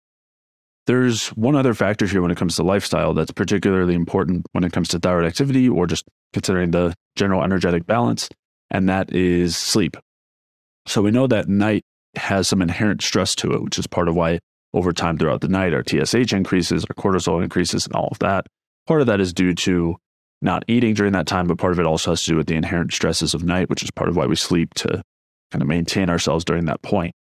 There's one other factor here when it comes to lifestyle that's particularly important when it comes to thyroid activity or just considering the general energetic balance, and that is sleep. So we know that night has some inherent stress to it, which is part of why over time throughout the night our TSH increases, our cortisol increases, and all of that. Part of that is due to not eating during that time, but part of it also has to do with the inherent stresses of night, which is part of why we sleep to kind of maintain ourselves during that point.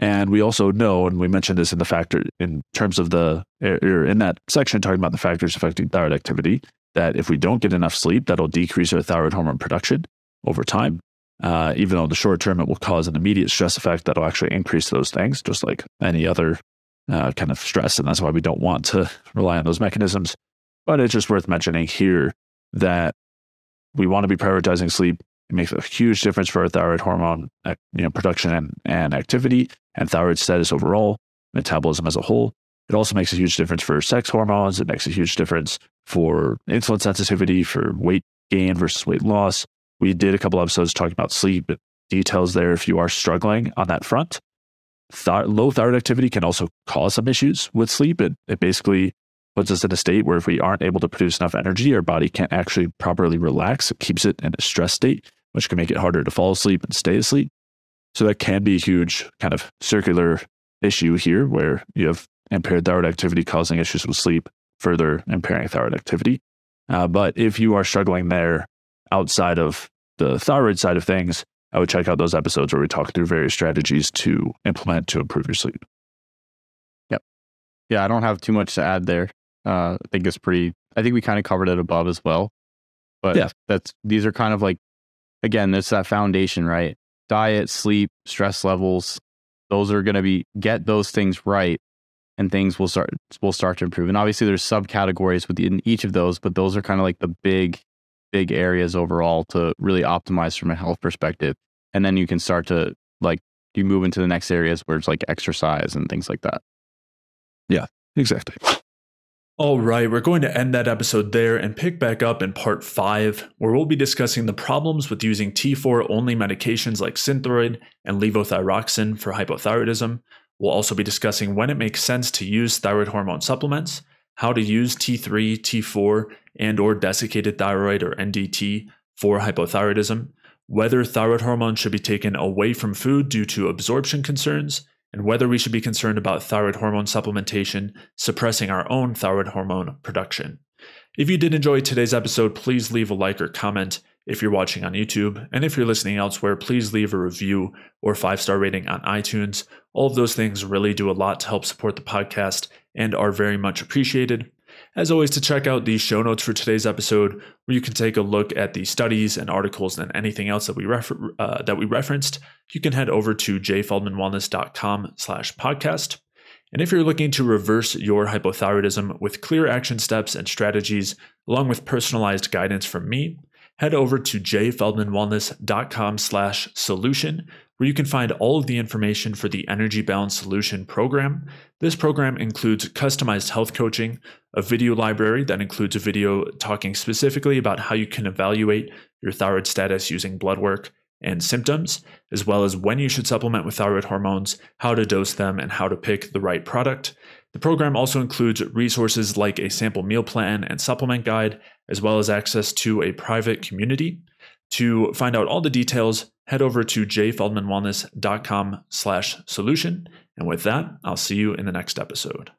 And we also know, and we mentioned this in the factor in terms of the or in that section talking about the factors affecting thyroid activity, that if we don't get enough sleep, that'll decrease our thyroid hormone production over time. Uh, even though in the short term it will cause an immediate stress effect that'll actually increase those things, just like any other uh, kind of stress. And that's why we don't want to rely on those mechanisms. But it's just worth mentioning here that we want to be prioritizing sleep it makes a huge difference for thyroid hormone uh, you know, production and, and activity and thyroid status overall, metabolism as a whole. It also makes a huge difference for sex hormones. It makes a huge difference for insulin sensitivity, for weight gain versus weight loss. We did a couple episodes talking about sleep, details there if you are struggling on that front. Th- low thyroid activity can also cause some issues with sleep. It, it basically puts us in a state where if we aren't able to produce enough energy, our body can't actually properly relax. It keeps it in a stress state which can make it harder to fall asleep and stay asleep. So that can be a huge kind of circular issue here where you have impaired thyroid activity causing issues with sleep, further impairing thyroid activity. Uh, but if you are struggling there outside of the thyroid side of things, I would check out those episodes where we talk through various strategies to implement to improve your sleep.
Yep. Yeah, I don't have too much to add there. Uh, I think it's pretty, I think we kind of covered it above as well. But yeah. that's, these are kind of like again, it's that foundation, right? diet, sleep, stress levels, those are going to be get those things right and things will start will start to improve. And obviously there's subcategories within each of those, but those are kind of like the big big areas overall to really optimize from a health perspective. And then you can start to like you move into the next areas where it's like exercise and things like that.
Yeah, exactly.
All right, we're going to end that episode there and pick back up in part five, where we'll be discussing the problems with using T4 only medications like Synthroid and levothyroxine for hypothyroidism. We'll also be discussing when it makes sense to use thyroid hormone supplements, how to use T3, T4, and or desiccated thyroid or NDT for hypothyroidism, whether thyroid hormone should be taken away from food due to absorption concerns, and whether we should be concerned about thyroid hormone supplementation suppressing our own thyroid hormone production. If you did enjoy today's episode, please leave a like or comment if you're watching on YouTube. And if you're listening elsewhere, please leave a review or five star rating on iTunes. All of those things really do a lot to help support the podcast and are very much appreciated. As always, to check out the show notes for today's episode, where you can take a look at the studies and articles and anything else that we refer- uh, that we referenced, you can head over to jayfeldmanwellness.com slash podcast. And if you're looking to reverse your hypothyroidism with clear action steps and strategies, along with personalized guidance from me, head over to jayfeldmanwellness.com slash solution, where you can find all of the information for the Energy Balance Solution program. This program includes customized health coaching, a video library that includes a video talking specifically about how you can evaluate your thyroid status using blood work and symptoms, as well as when you should supplement with thyroid hormones, how to dose them, and how to pick the right product. The program also includes resources like a sample meal plan and supplement guide, as well as access to a private community. To find out all the details, head over to jayfeldmanwellness.com slash solution. And with that, I'll see you in the next episode.